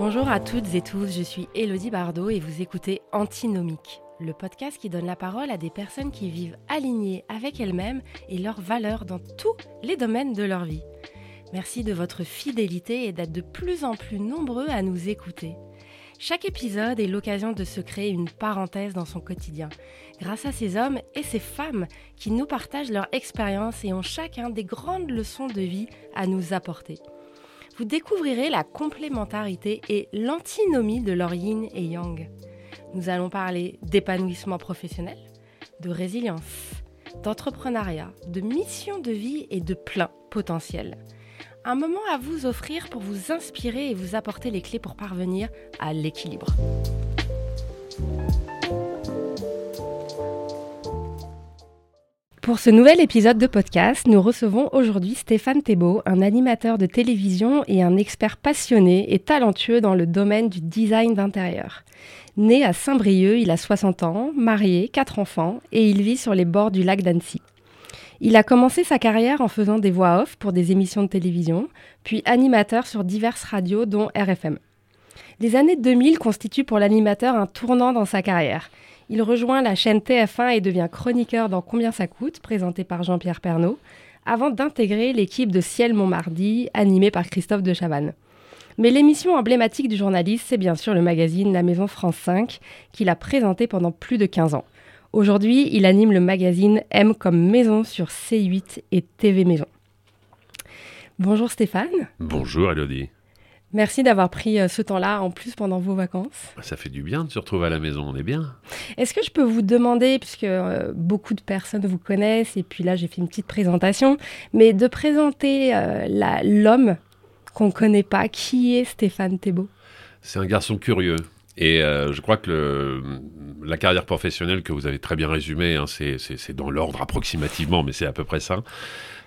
Bonjour à toutes et tous, je suis Elodie Bardot et vous écoutez Antinomique, le podcast qui donne la parole à des personnes qui vivent alignées avec elles-mêmes et leurs valeurs dans tous les domaines de leur vie. Merci de votre fidélité et d'être de plus en plus nombreux à nous écouter. Chaque épisode est l'occasion de se créer une parenthèse dans son quotidien, grâce à ces hommes et ces femmes qui nous partagent leur expérience et ont chacun des grandes leçons de vie à nous apporter. Vous découvrirez la complémentarité et l'antinomie de leur yin et yang. Nous allons parler d'épanouissement professionnel, de résilience, d'entrepreneuriat, de mission de vie et de plein potentiel un moment à vous offrir pour vous inspirer et vous apporter les clés pour parvenir à l'équilibre. Pour ce nouvel épisode de podcast, nous recevons aujourd'hui Stéphane Thébault, un animateur de télévision et un expert passionné et talentueux dans le domaine du design d'intérieur. Né à Saint-Brieuc, il a 60 ans, marié, 4 enfants et il vit sur les bords du lac d'Annecy. Il a commencé sa carrière en faisant des voix off pour des émissions de télévision, puis animateur sur diverses radios dont RFM. Les années 2000 constituent pour l'animateur un tournant dans sa carrière. Il rejoint la chaîne TF1 et devient chroniqueur dans Combien ça coûte, présenté par Jean-Pierre Pernaud, avant d'intégrer l'équipe de Ciel Montmardi, animée par Christophe de Chavannes. Mais l'émission emblématique du journaliste, c'est bien sûr le magazine La Maison France 5, qu'il a présenté pendant plus de 15 ans. Aujourd'hui, il anime le magazine M comme Maison sur C8 et TV Maison. Bonjour Stéphane. Bonjour Elodie. Merci d'avoir pris euh, ce temps-là en plus pendant vos vacances. Ça fait du bien de se retrouver à la maison, on est bien. Est-ce que je peux vous demander, puisque euh, beaucoup de personnes vous connaissent, et puis là j'ai fait une petite présentation, mais de présenter euh, l'homme qu'on ne connaît pas, qui est Stéphane Thébault? C'est un garçon curieux, et euh, je crois que la carrière professionnelle que vous avez très bien résumée, hein, c'est dans l'ordre approximativement, mais c'est à peu près ça.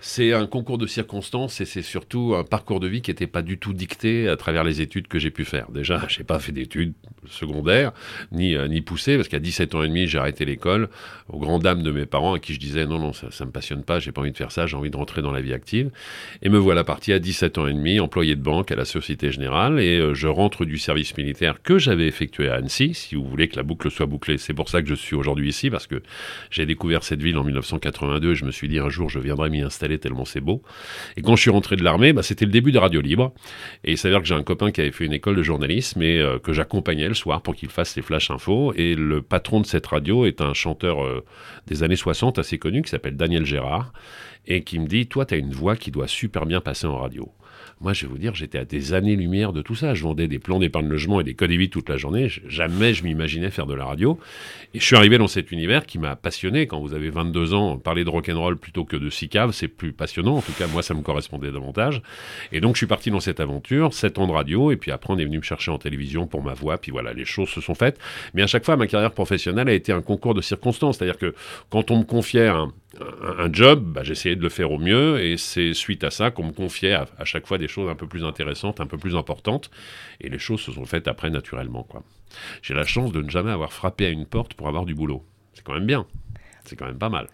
C'est un concours de circonstances et c'est surtout un parcours de vie qui n'était pas du tout dicté à travers les études que j'ai pu faire. Déjà, je n'ai pas fait d'études secondaires, ni, euh, ni poussées, parce qu'à 17 ans et demi, j'ai arrêté l'école, aux grandes dames de mes parents, à qui je disais non, non, ça ne me passionne pas, j'ai pas envie de faire ça, j'ai envie de rentrer dans la vie active. Et me voilà parti à 17 ans et demi, employé de banque à la Société Générale, et euh, je rentre du service militaire que j'avais effectué à Annecy, si vous voulez que la boucle soit bouclée. C'est pour ça que je suis aujourd'hui ici, parce que j'ai découvert cette ville en 1982 et je me suis dit un jour je viendrai m'y installer tellement c'est beau. Et quand je suis rentré de l'armée, bah, c'était le début de Radio Libre. Et il s'avère que j'ai un copain qui avait fait une école de journalisme et euh, que j'accompagnais le soir pour qu'il fasse les flash infos. Et le patron de cette radio est un chanteur euh, des années 60 assez connu qui s'appelle Daniel Gérard et qui me dit Toi, tu as une voix qui doit super bien passer en radio. Moi, je vais vous dire, j'étais à des années-lumière de tout ça. Je vendais des plans d'épargne logement et des codes vie toute la journée. Jamais je m'imaginais faire de la radio. Et je suis arrivé dans cet univers qui m'a passionné. Quand vous avez 22 ans, parler de rock'n'roll plutôt que de cicave, c'est plus passionnant. En tout cas, moi, ça me correspondait davantage. Et donc, je suis parti dans cette aventure, 7 ans de radio. Et puis après, on est venu me chercher en télévision pour ma voix. Puis voilà, les choses se sont faites. Mais à chaque fois, ma carrière professionnelle a été un concours de circonstances. C'est-à-dire que quand on me confiait un, un, job, bah, j'essayais de le faire au mieux et c'est suite à ça qu'on me confiait à, chaque fois des choses un peu plus intéressantes, un peu plus importantes et les choses se sont faites après naturellement. quoi. J'ai la chance de ne jamais avoir frappé à une porte pour avoir du boulot. C'est quand même bien, c'est quand même pas mal.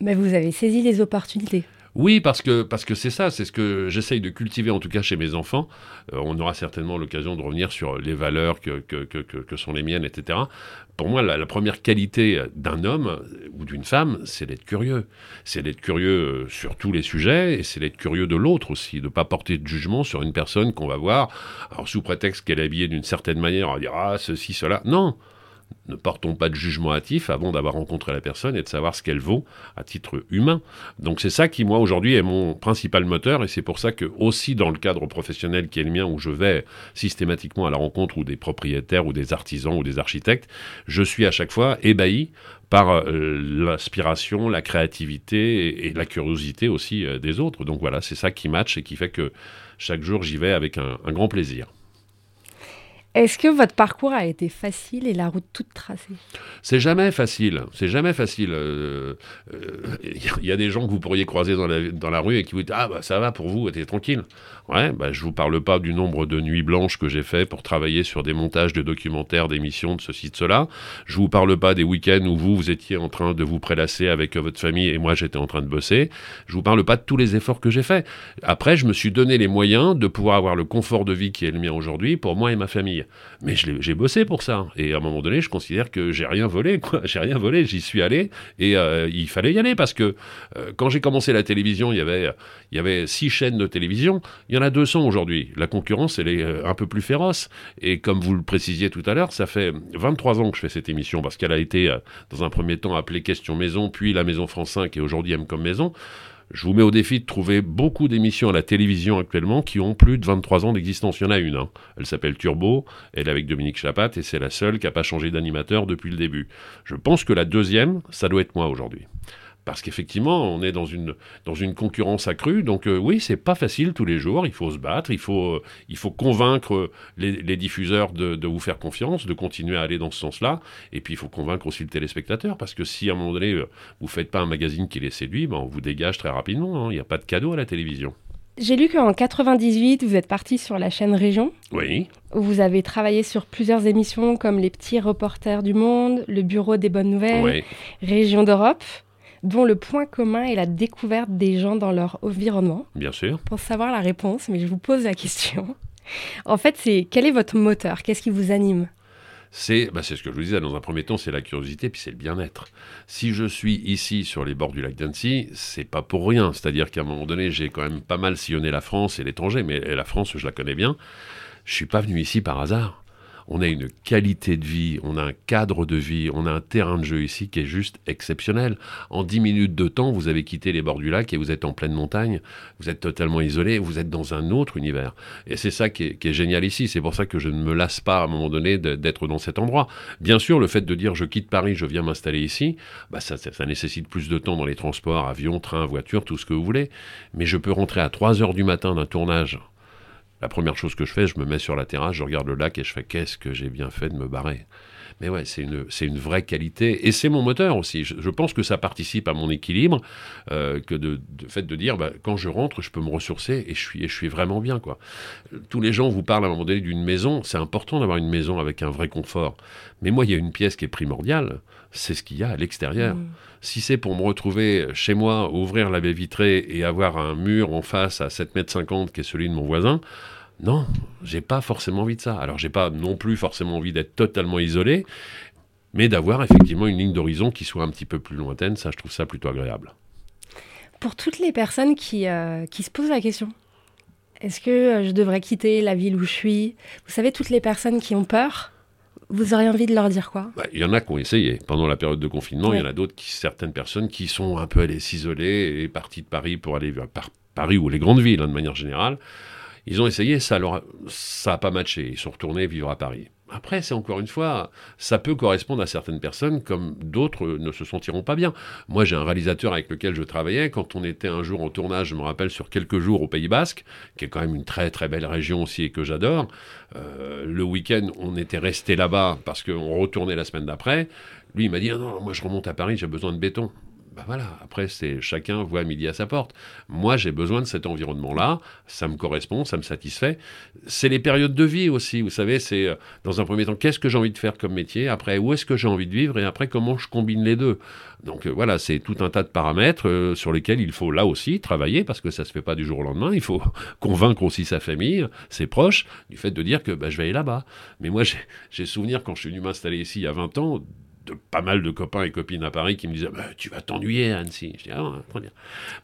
Mais vous avez saisi les opportunités. Oui, parce que parce que c'est ça, c'est ce que j'essaye de cultiver en tout cas chez mes enfants. Euh, on aura certainement l'occasion de revenir sur les valeurs que, que, que, sont les miennes, etc. Pour moi, la, première qualité d'un homme ou d'une femme, c'est d'être curieux. C'est d'être curieux euh, sur tous les sujets et c'est d'être curieux de l'autre aussi, de pas porter de jugement sur une personne qu'on va voir, alors sous prétexte qu'elle est habillée d'une certaine manière, on va dire ah ceci cela. Non, ne portons pas de jugement hâtif avant d'avoir rencontré la personne et de savoir ce qu'elle vaut à titre humain. Donc c'est ça qui, moi, aujourd'hui, est mon principal moteur et c'est pour ça que, aussi dans le cadre professionnel qui est le mien, où je vais systématiquement à la rencontre ou des propriétaires ou des artisans ou des architectes, je suis à chaque fois ébahi par euh, l'inspiration, la créativité et, la curiosité aussi euh, des autres. Donc voilà, c'est ça qui match et qui fait que chaque jour j'y vais avec un grand plaisir. Est-ce que votre parcours a été facile et la route toute tracée? C'est jamais facile. C'est jamais facile. Il euh, euh, y a des gens que vous pourriez croiser dans la, rue et qui vous disent Ah, bah ça va pour vous, t'es tranquille. Ouais, bah, je vous parle pas du nombre de nuits blanches que j'ai fait pour travailler sur des montages de documentaires, d'émissions, de ceci, de cela. Je vous parle pas des week-ends où vous, vous étiez en train de vous prélasser avec votre famille et moi, j'étais en train de bosser. Je vous parle pas de tous les efforts que j'ai faits. Après, je me suis donné les moyens de pouvoir avoir le confort de vie qui est le mien aujourd'hui pour moi et ma famille. Mais j'ai bossé pour ça. Et à un moment donné, je considère que j'ai rien volé. J'ai rien volé. J'y suis allé et euh, il fallait y aller parce que euh, quand j'ai commencé la télévision, il y avait six chaînes de télévision. Il y en a 200 aujourd'hui. La concurrence, elle est euh, un peu plus féroce. Et comme vous le précisiez tout à l'heure, ça fait 23 ans que je fais cette émission parce qu'elle a été dans un premier temps appelée Question Maison, puis la Maison France 5 et aujourd'hui M comme Maison. Je vous mets au défi de trouver beaucoup d'émissions à la télévision actuellement qui ont plus de 23 ans d'existence. Il y en a une. Hein. Elle s'appelle Turbo. Elle est avec Dominique Chapat et c'est la seule qui n'a pas changé d'animateur depuis le début. Je pense que la deuxième, ça doit être moi aujourd'hui parce qu'effectivement, on est dans une, dans une concurrence accrue. Donc euh, oui, c'est pas facile tous les jours. Il faut se battre, il faut, euh, il faut convaincre les, diffuseurs de, de, vous faire confiance, de continuer à aller dans ce sens-là. Et puis il faut convaincre aussi le téléspectateur, parce que si à un moment donné, euh, vous faites pas un magazine qui les séduit, ben, on vous dégage très rapidement. Hein. Il n'y a pas de cadeau à la télévision. J'ai lu qu'en 98, vous êtes parti sur la chaîne Région. Oui. Vous avez travaillé sur plusieurs émissions comme Les Petits Reporters du Monde, Le Bureau des Bonnes Nouvelles, Région d'Europe dont le point commun est la découverte des gens dans leur environnement. Bien sûr. Pour savoir la réponse, mais je vous pose la question. En fait, c'est quel est votre moteur? Qu'est-ce qui vous anime? C'est bah ce que je vous disais dans un premier temps, c'est la curiosité, puis c'est le bien-être. Si je suis ici sur les bords du lac d'Annecy, c'est pas pour rien. C'est-à-dire qu'à un moment donné, j'ai quand même pas mal sillonné la France et l'étranger, mais la France, je la connais bien. Je suis pas venu ici par hasard on a une qualité de vie, on a un cadre de vie, on a un terrain de jeu ici qui est juste exceptionnel. En 10 minutes de temps, vous avez quitté les bords du lac et vous êtes en pleine montagne, vous êtes totalement isolé, vous êtes dans un autre univers. Et c'est ça qui est, génial ici, c'est pour ça que je ne me lasse pas à un moment donné d'être dans cet endroit. Bien sûr, le fait de dire je quitte Paris, je viens m'installer ici, bah ça, ça, nécessite plus de temps dans les transports, avion, train, voiture, tout ce que vous voulez. Mais je peux rentrer à 3 heures du matin d'un tournage la première chose que je fais, je me mets sur la terrasse, je regarde le lac et je fais qu'est-ce que j'ai bien fait de me barrer. Mais ouais, c'est une, c'est une vraie qualité. Et c'est mon moteur aussi. Je, pense que ça participe à mon équilibre, euh, que de, fait de dire, bah, quand je rentre, je peux me ressourcer et je suis, je suis vraiment bien. quoi. Tous les gens vous parlent à un moment donné d'une maison. C'est important d'avoir une maison avec un vrai confort. Mais moi, il y a une pièce qui est primordiale. C'est ce qu'il y a à l'extérieur. Mmh. Si c'est pour me retrouver chez moi, ouvrir la baie vitrée et avoir un mur en face à 7,50 m qui est celui de mon voisin, non, j'ai pas forcément envie de ça. Alors j'ai pas non plus forcément envie d'être totalement isolé, mais d'avoir effectivement une ligne d'horizon qui soit un petit peu plus lointaine, ça je trouve ça plutôt agréable. Pour toutes les personnes qui, euh, qui se posent la question, est-ce que euh, je devrais quitter la ville où je suis? Vous savez, toutes les personnes qui ont peur, vous auriez envie de leur dire quoi? Bah, Il y en a qui ont essayé pendant la période de confinement. Il y en a d'autres, certaines personnes qui sont un peu allées s'isoler et parties de Paris pour aller vers Paris ou les grandes villes hein, de manière générale. Ils ont essayé, ça n'a ça pas matché. Ils sont retournés vivre à Paris. Après, c'est encore une fois, ça peut correspondre à certaines personnes comme d'autres ne se sentiront pas bien. Moi, j'ai un réalisateur avec lequel je travaillais. Quand on était un jour en tournage, je me rappelle, sur quelques jours au Pays Basque, qui est quand même une très très belle région aussi et que j'adore. Euh, le week-end, on était resté là-bas parce qu'on retournait la semaine d'après. Lui, il m'a dit ah non, moi je remonte à Paris, j'ai besoin de béton bah voilà, après, c'est chacun voit midi à sa porte. Moi, j'ai besoin de cet environnement-là, ça me correspond, ça me satisfait. C'est les périodes de vie aussi, vous savez, c'est euh, dans un premier temps, qu'est-ce que j'ai envie de faire comme métier, après, où est-ce que j'ai envie de vivre, et après, comment je combine les deux. Donc euh, voilà, c'est tout un tas de paramètres euh, sur lesquels il faut là aussi travailler, parce que ça se fait pas du jour au lendemain, il faut convaincre aussi sa famille, ses proches, du fait de dire que bah, je vais aller là-bas. Mais moi, j'ai souvenir, quand je suis venu m'installer ici il y a 20 ans, de pas mal de copains et copines à Paris qui me disaient bah, Tu vas t'ennuyer, Annecy. Je dis Ah, très bien.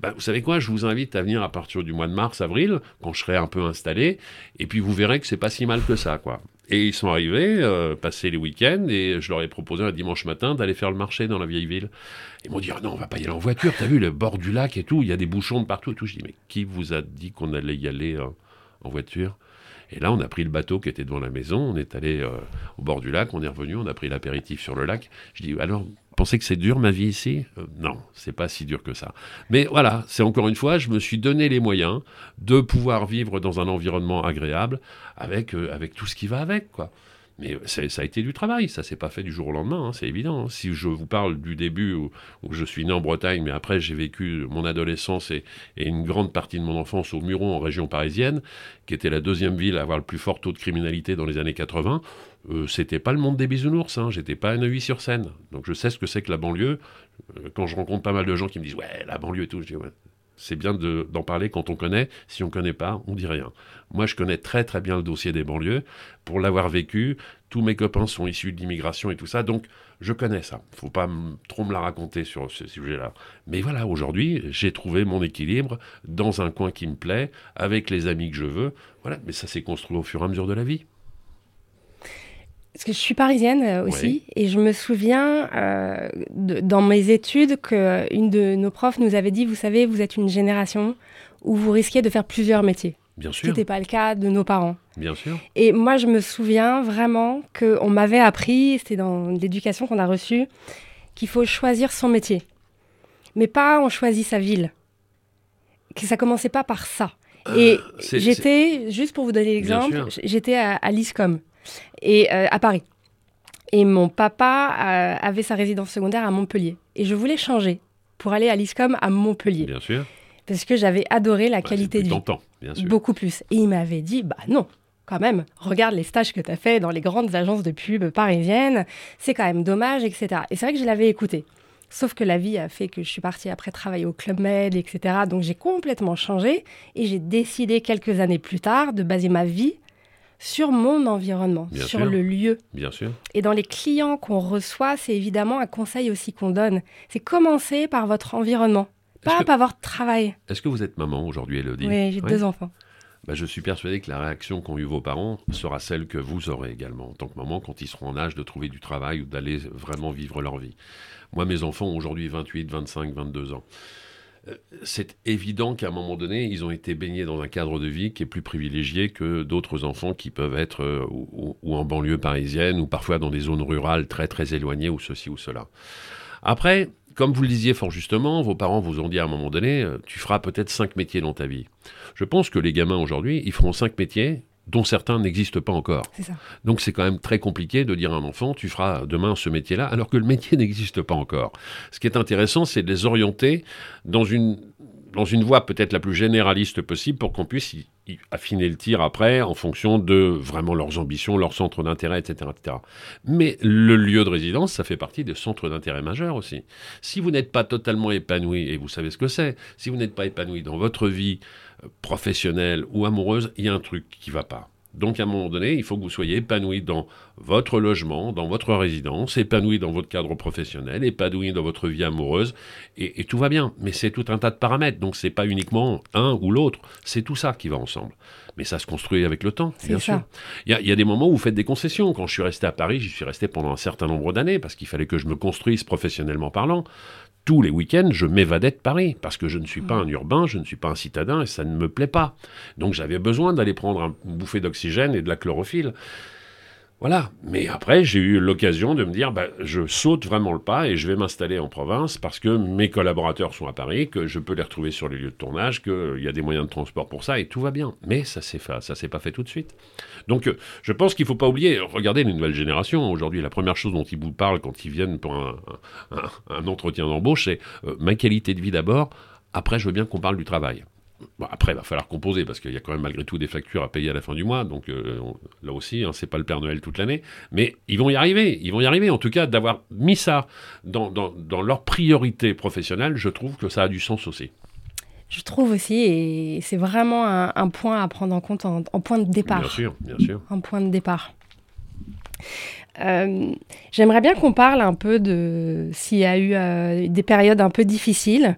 Bah, vous savez quoi Je vous invite à venir à partir du mois de mars, avril, quand je serai un peu installé, et puis vous verrez que c'est pas si mal que ça, quoi. Et ils sont arrivés, euh, les week-ends, et je leur ai proposé un dimanche matin d'aller faire le marché dans la vieille ville. Ils m'ont dit ah non, on va pas y aller en voiture, t'as vu le bord du lac et tout, il y a des bouchons de partout et tout. Je dis Mais qui vous a dit qu'on allait y aller euh, en voiture? Et là, on a pris le bateau qui était devant la maison, on est allé euh, au bord du lac, on est revenu, on a pris l'apéritif sur le lac. Je dis, alors, pensez que c'est dur ma vie ici? Euh, Non, c'est pas si dur que ça. Mais voilà, c'est encore une fois, je me suis donné les moyens de pouvoir vivre dans un environnement agréable avec, euh, avec tout ce qui va avec, quoi. Mais ça a été du travail, ça s'est pas fait du jour au lendemain, hein, c'est évident. Hein. Si je vous parle du début où, je suis né en Bretagne, mais après j'ai vécu mon adolescence et, une grande partie de mon enfance au Muron, en région parisienne, qui était la deuxième ville à avoir le plus fort taux de criminalité dans les années 80, euh, c'était pas le monde des bisounours, hein, j'étais pas à Neuilly sur scène. Donc je sais ce que c'est que la banlieue. Euh, quand je rencontre pas mal de gens qui me disent ouais la banlieue et tout, je dis ouais c'est bien d'en parler quand on connaît. Si on ne connaît pas, on dit rien. Moi, je connais très très bien le dossier des banlieues. Pour l'avoir vécu, tous mes copains sont issus de l'immigration et tout ça, donc je connais ça. Il faut pas trop me la raconter sur ce sujet-là. Mais voilà, aujourd'hui, j'ai trouvé mon équilibre dans un coin qui me plaît, avec les amis que je veux. Voilà, mais ça s'est construit au fur et à mesure de la vie. Parce que je suis parisienne euh, aussi, et je me souviens euh, dans mes études qu'une de nos profs nous avait dit, vous savez, vous êtes une génération où vous risquez de faire plusieurs métiers. Bien sûr. Ce n'était pas le cas de nos parents. Bien sûr. Et moi, je me souviens vraiment qu'on m'avait appris, c'était dans l'éducation qu'on a reçue, qu'il faut choisir son métier. Mais pas on choisit sa ville. Que ça commençait pas par ça. Euh, et j'étais, juste pour vous donner l'exemple, j'étais à, à l'ISCOM et euh, à Paris. Et mon papa euh, avait sa résidence secondaire à Montpellier. Et je voulais changer pour aller à l'ISCOM à Montpellier. Bien sûr. Parce que j'avais adoré la bah, qualité de vie. bien sûr. Beaucoup plus. Et il m'avait dit, bah non, quand même, regarde les stages que tu as fait dans les grandes agences de pub parisiennes, c'est quand même dommage, etc. Et c'est vrai que je l'avais écouté. Sauf que la vie a fait que je suis partie après travailler au Club Med, etc. Donc j'ai complètement changé et j'ai décidé quelques années plus tard de baser ma vie sur mon environnement, sur le lieu. Bien sûr. Et dans les clients qu'on reçoit, c'est évidemment un conseil aussi qu'on donne. C'est commencer par votre environnement, pas par votre travail. Est-ce que vous êtes maman aujourd'hui, Elodie Oui, j'ai deux enfants. Bah, je suis persuadé que la réaction qu'ont eu vos parents sera celle que vous aurez également en tant que maman quand ils seront en âge de trouver du travail ou d'aller vraiment vivre leur vie. Moi, mes enfants ont aujourd'hui 28, 25, 22 ans. Euh, c'est évident qu'à un moment donné, ils ont été baignés dans un cadre de vie qui est plus privilégié que d'autres enfants qui peuvent être euh, ou, en banlieue parisienne ou parfois dans des zones rurales très très éloignées ou ceci ou cela. Après, comme vous le disiez fort justement, vos parents vous ont dit à un moment donné, euh, tu feras peut-être cinq métiers dans ta vie. Je pense que les gamins aujourd'hui, ils feront cinq métiers dont certains n'existent pas encore. Donc c'est quand même très compliqué de dire à un enfant, tu feras demain ce métier-là, alors que le métier n'existe pas encore. Ce qui est intéressant, c'est de les orienter dans une, dans une voie peut-être la plus généraliste possible pour qu'on puisse affiner le tir après en fonction de vraiment leurs ambitions, leurs centres d'intérêt, etc., etc. Mais le lieu de résidence, ça fait partie des centres d'intérêt majeurs aussi. Si vous n'êtes pas totalement épanoui, et vous savez ce que c'est, si vous n'êtes pas épanoui dans votre vie, professionnelle ou amoureuse, il y a un truc qui va pas. Donc à un moment donné, il faut que vous soyez épanoui dans votre logement, dans votre résidence, épanoui dans votre cadre professionnel, épanoui dans votre vie amoureuse, et, tout va bien. Mais c'est tout un tas de paramètres, donc c'est pas uniquement un ou l'autre, c'est tout ça qui va ensemble. Mais ça se construit avec le temps, bien sûr. Il y, a, des moments où vous faites des concessions. Quand je suis resté à Paris, j'y suis resté pendant un certain nombre d'années parce qu'il fallait que je me construise professionnellement parlant tous les week-ends, je m'évadais de Paris, parce que je ne suis pas un urbain, je ne suis pas un citadin, et ça ne me plaît pas. Donc j'avais besoin d'aller prendre une bouffée d'oxygène et de la chlorophylle. Voilà. Mais après, j'ai eu l'occasion de me dire, bah, je saute vraiment le pas et je vais m'installer en province parce que mes collaborateurs sont à Paris, que je peux les retrouver sur les lieux de tournage, qu'il y a des moyens de transport pour ça et tout va bien. Mais ça s'est ça s'est pas fait tout de suite. Donc, euh, je pense qu'il faut pas oublier, regardez les nouvelles générations. Aujourd'hui, la première chose dont ils vous parlent quand ils viennent pour un, entretien d'embauche, c'est euh, ma qualité de vie d'abord. Après, je veux bien qu'on parle du travail après, il va falloir composer parce qu'il y a quand même malgré tout des factures à payer à la fin du mois. Donc euh, là aussi, hein, c'est pas le Père Noël toute l'année. Mais ils vont y arriver. Ils vont y arriver. En tout cas, d'avoir mis ça dans, dans, leur priorité professionnelle, je trouve que ça a du sens aussi. Je trouve aussi, et c'est vraiment un, point à prendre en compte en, en, point de départ. Bien sûr, bien sûr. Un point de départ. Euh, j'aimerais bien qu'on parle un peu de s'il y a eu euh, des périodes un peu difficiles.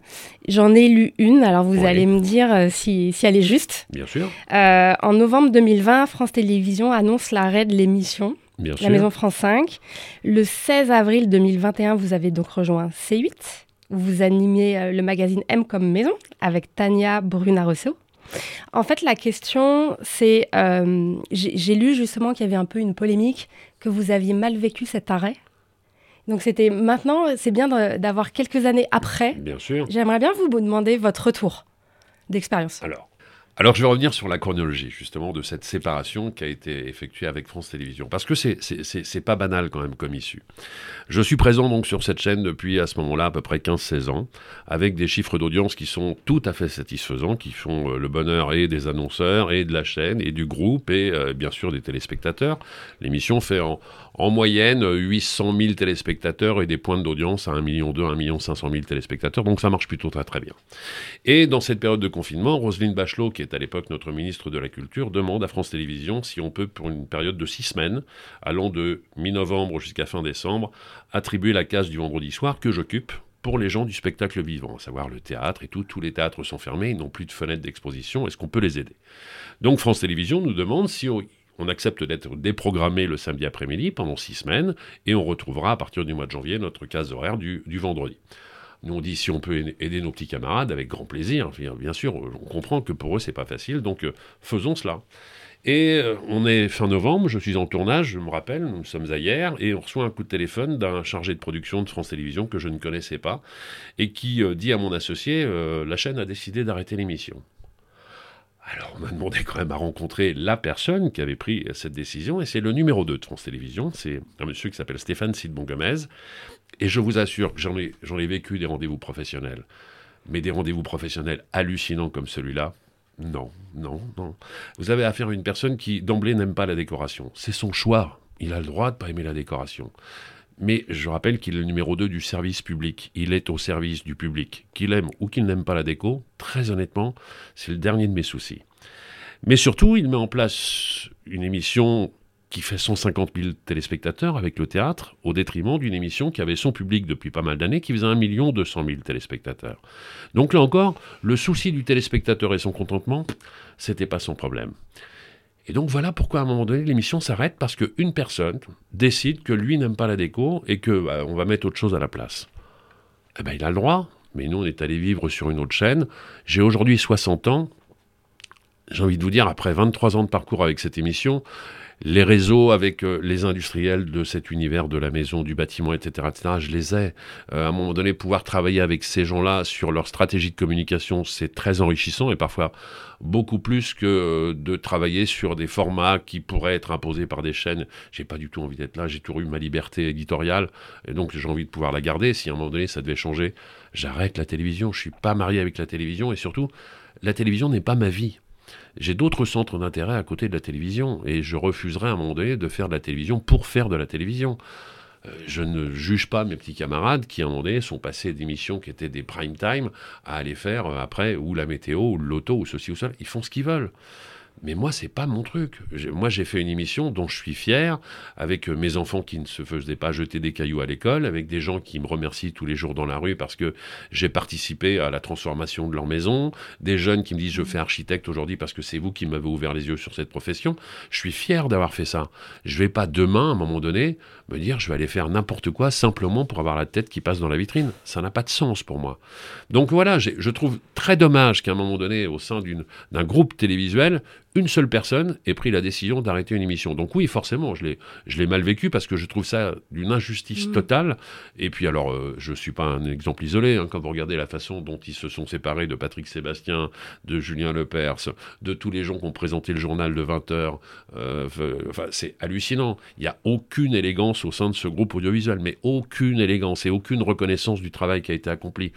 J'en ai lu une, alors vous allez me dire euh, si, si, elle est juste. Bien sûr. en novembre 2020, France Télévisions annonce l'arrêt de l'émission. la Maison France 5. Le 16 avril 2021, vous avez donc rejoint C8. Vous animez le magazine M comme Maison avec Tania Bruna-Rousseau. En fait, la question, c'est, euh, j'ai lu justement qu'il y avait un peu une polémique, que vous aviez mal vécu cet arrêt. Donc c'était maintenant, c'est bien d'avoir quelques années après. Bien sûr. J'aimerais bien vous demander votre retour d'expérience. Alors, alors, je vais revenir sur la chronologie, justement, de cette séparation qui a été effectuée avec France Télévisions. Parce que c'est pas banal, quand même, comme issue. Je suis présent, donc, sur cette chaîne depuis, à ce moment-là, à peu près 15-16 ans, avec des chiffres d'audience qui sont tout à fait satisfaisants, qui font euh, le bonheur et des annonceurs, et de la chaîne, et du groupe, et euh, bien sûr des téléspectateurs. L'émission fait en, en moyenne 800 000 téléspectateurs et des points d'audience à 1 million 2, 1 million 500 000 téléspectateurs. Donc ça marche plutôt très très bien. Et dans cette période de confinement, Roselyne Bachelot, qui est à l'époque notre ministre de la Culture, demande à France Télévisions si on peut, pour une période de six semaines, allant de mi-novembre jusqu'à fin décembre, attribuer la case du vendredi soir que j'occupe pour les gens du spectacle vivant, à savoir le théâtre et tout. Tous les théâtres sont fermés, ils n'ont plus de fenêtres d'exposition. Est-ce qu'on peut les aider? Donc France Télévisions nous demande si on accepte d'être déprogrammé le samedi après-midi pendant six semaines et on retrouvera à partir du mois de janvier notre case horaire du, vendredi. Nous on dit si on peut aider nos petits camarades avec grand plaisir. Bien sûr, on comprend que pour eux c'est pas facile, donc euh, faisons cela. Et euh, on est fin novembre, je suis en tournage, je me rappelle, nous sommes à hier, et on reçoit un coup de téléphone d'un chargé de production de France Télévisions que je ne connaissais pas, et qui euh, dit à mon associé, la chaîne a décidé d'arrêter l'émission. Alors, on m'a demandé quand même à rencontrer la personne qui avait pris cette décision, et c'est le numéro 2 de France Télévisions, c'est un monsieur qui s'appelle Stéphane Sidbon Gomez, et je vous assure que j'en ai, ai vécu des rendez-vous professionnels, mais des rendez-vous professionnels hallucinants comme celui-là, non, non, non. Vous avez affaire à une personne qui, d'emblée, n'aime pas la décoration. C'est son choix. Il a le droit de pas aimer la décoration. Mais je rappelle qu'il est le numéro 2 du service public. Il est au service du public. Qu'il aime ou qu'il n'aime pas la déco, très honnêtement, c'est le dernier de mes soucis. Mais surtout, il met en place une émission qui fait 150 000 téléspectateurs avec le théâtre, au détriment d'une émission qui avait son public depuis pas mal d'années, qui faisait 1 200 000 téléspectateurs. Donc là encore, le souci du téléspectateur et son contentement, c'était pas son problème. Et donc voilà pourquoi à un moment donné l'émission s'arrête parce qu'une personne décide que lui n'aime pas la déco et que bah, on va mettre autre chose à la place. Eh ben il a le droit, mais nous on est allé vivre sur une autre chaîne. J'ai aujourd'hui 60 ans. J'ai envie de vous dire, après 23 ans de parcours avec cette émission, les réseaux avec euh, les industriels de cet univers de la maison, du bâtiment, etc., etc. Je les ai. Euh, à un moment donné, pouvoir travailler avec ces gens-là sur leur stratégie de communication, c'est très enrichissant et parfois beaucoup plus que euh, de travailler sur des formats qui pourraient être imposés par des chaînes. J'ai pas du tout envie d'être là. J'ai toujours eu ma liberté éditoriale et donc j'ai envie de pouvoir la garder. Si à un moment donné ça devait changer, j'arrête la télévision. Je suis pas marié avec la télévision et surtout, la télévision n'est pas ma vie. J'ai d'autres centres d'intérêt à côté de la télévision et je refuserai à un moment donné de faire de la télévision pour faire de la télévision. Euh, je ne juge pas mes petits camarades qui, à un moment donné, sont passés d'émissions qui étaient des prime time à aller faire euh, après ou la météo ou le loto ou ceci ou cela. Ils font ce qu'ils veulent. Mais moi, c'est pas mon truc. Moi, j'ai fait une émission dont je suis fier, avec euh, mes enfants qui ne se faisaient pas jeter des cailloux à l'école, avec des gens qui me remercient tous les jours dans la rue parce que j'ai participé à la transformation de leur maison, des jeunes qui me disent je fais architecte aujourd'hui parce que c'est vous qui m'avez ouvert les yeux sur cette profession. Je suis fier d'avoir fait ça. Je vais pas demain, à un moment donné, me dire je vais aller faire n'importe quoi simplement pour avoir la tête qui passe dans la vitrine. Ça n'a pas de sens pour moi. Donc voilà, je trouve très dommage qu'à un moment donné, au sein d'un groupe télévisuel, une seule personne ait pris la décision d'arrêter une émission. Donc oui, forcément, je l'ai mal vécu parce que je trouve ça d'une injustice mmh. totale. Et puis alors, euh, je ne suis pas un exemple isolé. Hein, quand vous regardez la façon dont ils se sont séparés de Patrick Sébastien, de Julien Lepers, de tous les gens qui ont présenté le journal de 20 heures, euh, enfin, c'est hallucinant. Il n'y a aucune élégance au sein de ce groupe audiovisuel, mais aucune élégance et aucune reconnaissance du travail qui a été accompli.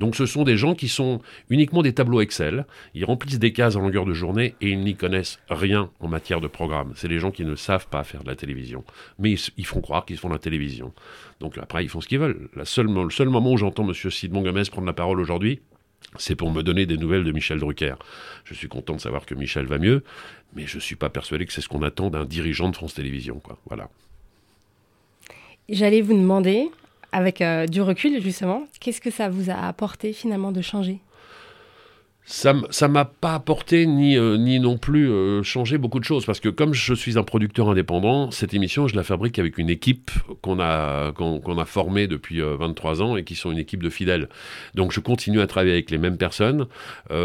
Donc ce sont des gens qui sont uniquement des tableaux Excel, ils remplissent des cases en longueur de journée et ils n'y connaissent rien en matière de programme. C'est les gens qui ne savent pas faire de la télévision. Mais ils, font croire qu'ils font de la télévision. Donc après, ils font ce qu'ils veulent. La seule, le seul moment où j'entends M. Sidmon Gomez prendre la parole aujourd'hui, c'est pour me donner des nouvelles de Michel Drucker. Je suis content de savoir que Michel va mieux, mais je ne suis pas persuadé que c'est ce qu'on attend d'un dirigeant de France Télévisions. Voilà. J'allais vous demander, avec euh, du recul justement, qu'est-ce que ça vous a apporté finalement de changer? Ça ne m'a pas apporté ni, euh, ni non plus euh, changé beaucoup de choses parce que comme je suis un producteur indépendant, cette émission je la fabrique avec une équipe qu'on a, qu'on, a formée depuis 23 euh, ans et qui sont une équipe de fidèles. Donc je continue à travailler avec les mêmes personnes.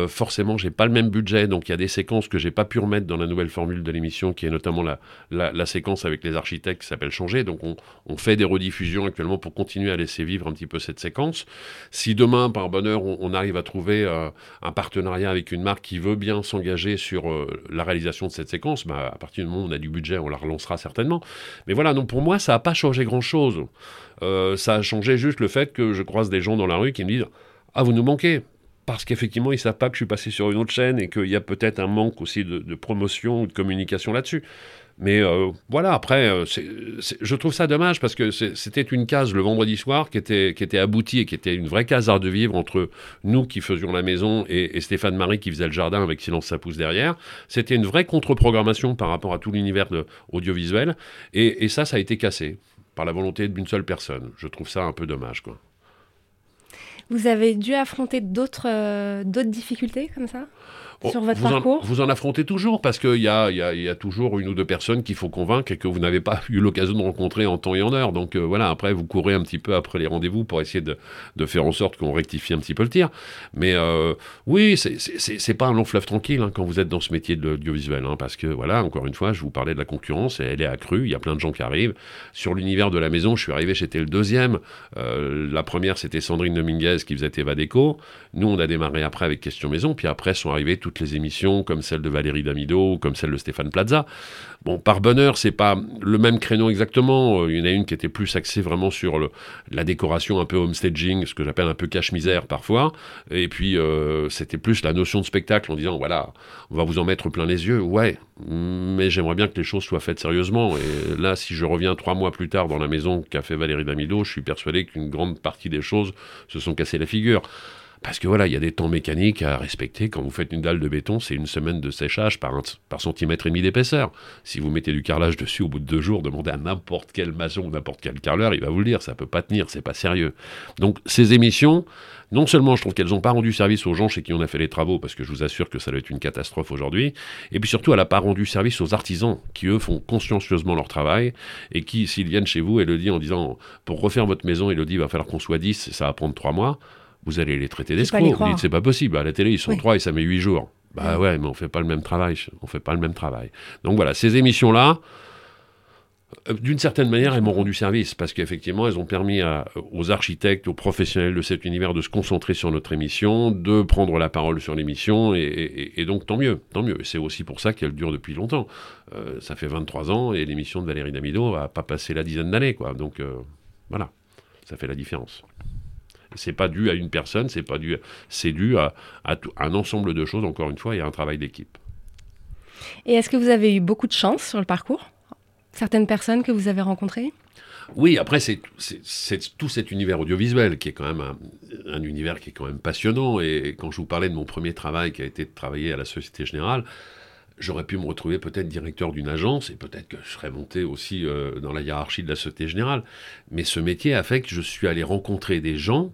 forcément, j'ai pas le même budget, donc il y a des séquences que j'ai pas pu remettre dans la nouvelle formule de l'émission qui est notamment la, la, séquence avec les architectes qui s'appelle Changer. Donc on, fait des rediffusions actuellement pour continuer à laisser vivre un petit peu cette séquence. Si demain, par bonheur, on, on arrive à trouver un partenaire partenariat avec une marque qui veut bien s'engager sur euh, la réalisation de cette séquence, bah, à partir du moment où on a du budget, on la relancera certainement. Mais voilà, donc pour moi, ça n'a pas changé grand-chose. Euh, ça a changé juste le fait que je croise des gens dans la rue qui me disent Ah, vous nous manquez parce qu'effectivement, ils ne savent pas que je suis passé sur une autre chaîne et qu'il y a peut-être un manque aussi de, de promotion ou de communication là-dessus. Mais euh, voilà, après, euh, je trouve ça dommage parce que c'était une case le vendredi soir qui était, qui était aboutie et qui était une vraie case art de vivre entre nous qui faisions la maison et, Stéphane Marie qui faisait le jardin avec Silence ça pousse derrière. C'était une vraie contre-programmation par rapport à tout l'univers audiovisuel. Et, ça, ça a été cassé par la volonté d'une seule personne. Je trouve ça un peu dommage, quoi. Vous avez dû affronter d'autres euh, d'autres difficultés comme ça? Sur votre vous parcours en, Vous en affrontez toujours parce qu'il y a, y, a, y a, toujours une ou deux personnes qu'il faut convaincre et que vous n'avez pas eu l'occasion de rencontrer en temps et en heure. Donc euh, voilà, après, vous courez un petit peu après les rendez-vous pour essayer de, de faire en sorte qu'on rectifie un petit peu le tir. Mais euh, oui, c'est pas un long fleuve tranquille hein, quand vous êtes dans ce métier de l'audiovisuel. Hein, parce que voilà, encore une fois, je vous parlais de la concurrence et elle est accrue. Il y a plein de gens qui arrivent. Sur l'univers de la maison, je suis arrivé, j'étais le deuxième. Euh, la première, c'était Sandrine Dominguez qui faisait Eva Déco. Nous, on a démarré après avec Question Maison. Puis après sont arrivées toutes les émissions comme celle de Valérie Damido ou comme celle de Stéphane Plaza. Bon, par bonheur, c'est pas le même créneau exactement. Euh, il y en a une qui était plus axée vraiment sur la décoration un peu homestaging, ce que j'appelle un peu cache-misère parfois. Et puis, euh, c'était plus la notion de spectacle en disant, voilà, on va vous en mettre plein les yeux. Ouais, mais j'aimerais bien que les choses soient faites sérieusement. Et là, si je reviens trois mois plus tard dans la maison qu'a fait Valérie Damido, je suis persuadé qu'une grande partie des choses se sont cassées la figure. Parce que voilà, il y a des temps mécaniques à respecter. Quand vous faites une dalle de béton, c'est une semaine de séchage par, centimètre et demi d'épaisseur. Si vous mettez du carrelage dessus au bout de deux jours, demandez à n'importe quel maçon ou n'importe quel carreleur, il va vous le dire, ça peut pas tenir, c'est pas sérieux. Donc ces émissions, non seulement je trouve qu'elles n'ont pas rendu service aux gens chez qui on a fait les travaux, parce que je vous assure que ça doit être une catastrophe aujourd'hui, et puis surtout elle n'a pas rendu service aux artisans, qui eux font consciencieusement leur travail, et qui, s'ils viennent chez vous, Elodie, en disant, pour refaire votre maison, il va falloir qu'on soit 10, ça va prendre trois mois, vous allez les traiter d'escrocs. Vous dites, c'est pas possible. À la télé, ils sont trois et ça met huit jours. Bah ouais, mais on fait pas le même travail. On fait pas le même travail. Donc voilà, ces émissions-là, euh, d'une certaine manière, elles m'ont rendu service parce qu'effectivement, elles ont permis aux architectes, aux professionnels de cet univers de se concentrer sur notre émission, de prendre la parole sur l'émission, et, donc tant mieux, tant mieux. C'est aussi pour ça qu'elle dure depuis longtemps. Euh, ça fait 23 ans et l'émission de Valérie Damido va pas passer la dizaine d'années, quoi. Donc euh, voilà, ça fait la différence. C'est pas dû à une personne, c'est pas dû, c'est dû à, un ensemble de choses. Encore une fois, il y a un travail d'équipe. Et est-ce que vous avez eu beaucoup de chance sur le parcours? Certaines personnes que vous avez rencontrées? Oui, après, c'est tout cet univers audiovisuel qui est quand même un, univers qui est quand même passionnant. Et quand je vous parlais de mon premier travail qui a été de travailler à la Société Générale, j'aurais pu me retrouver peut-être directeur d'une agence et peut-être que je serais monté aussi euh, dans la hiérarchie de la Société Générale. Mais ce métier a fait que je suis allé rencontrer des gens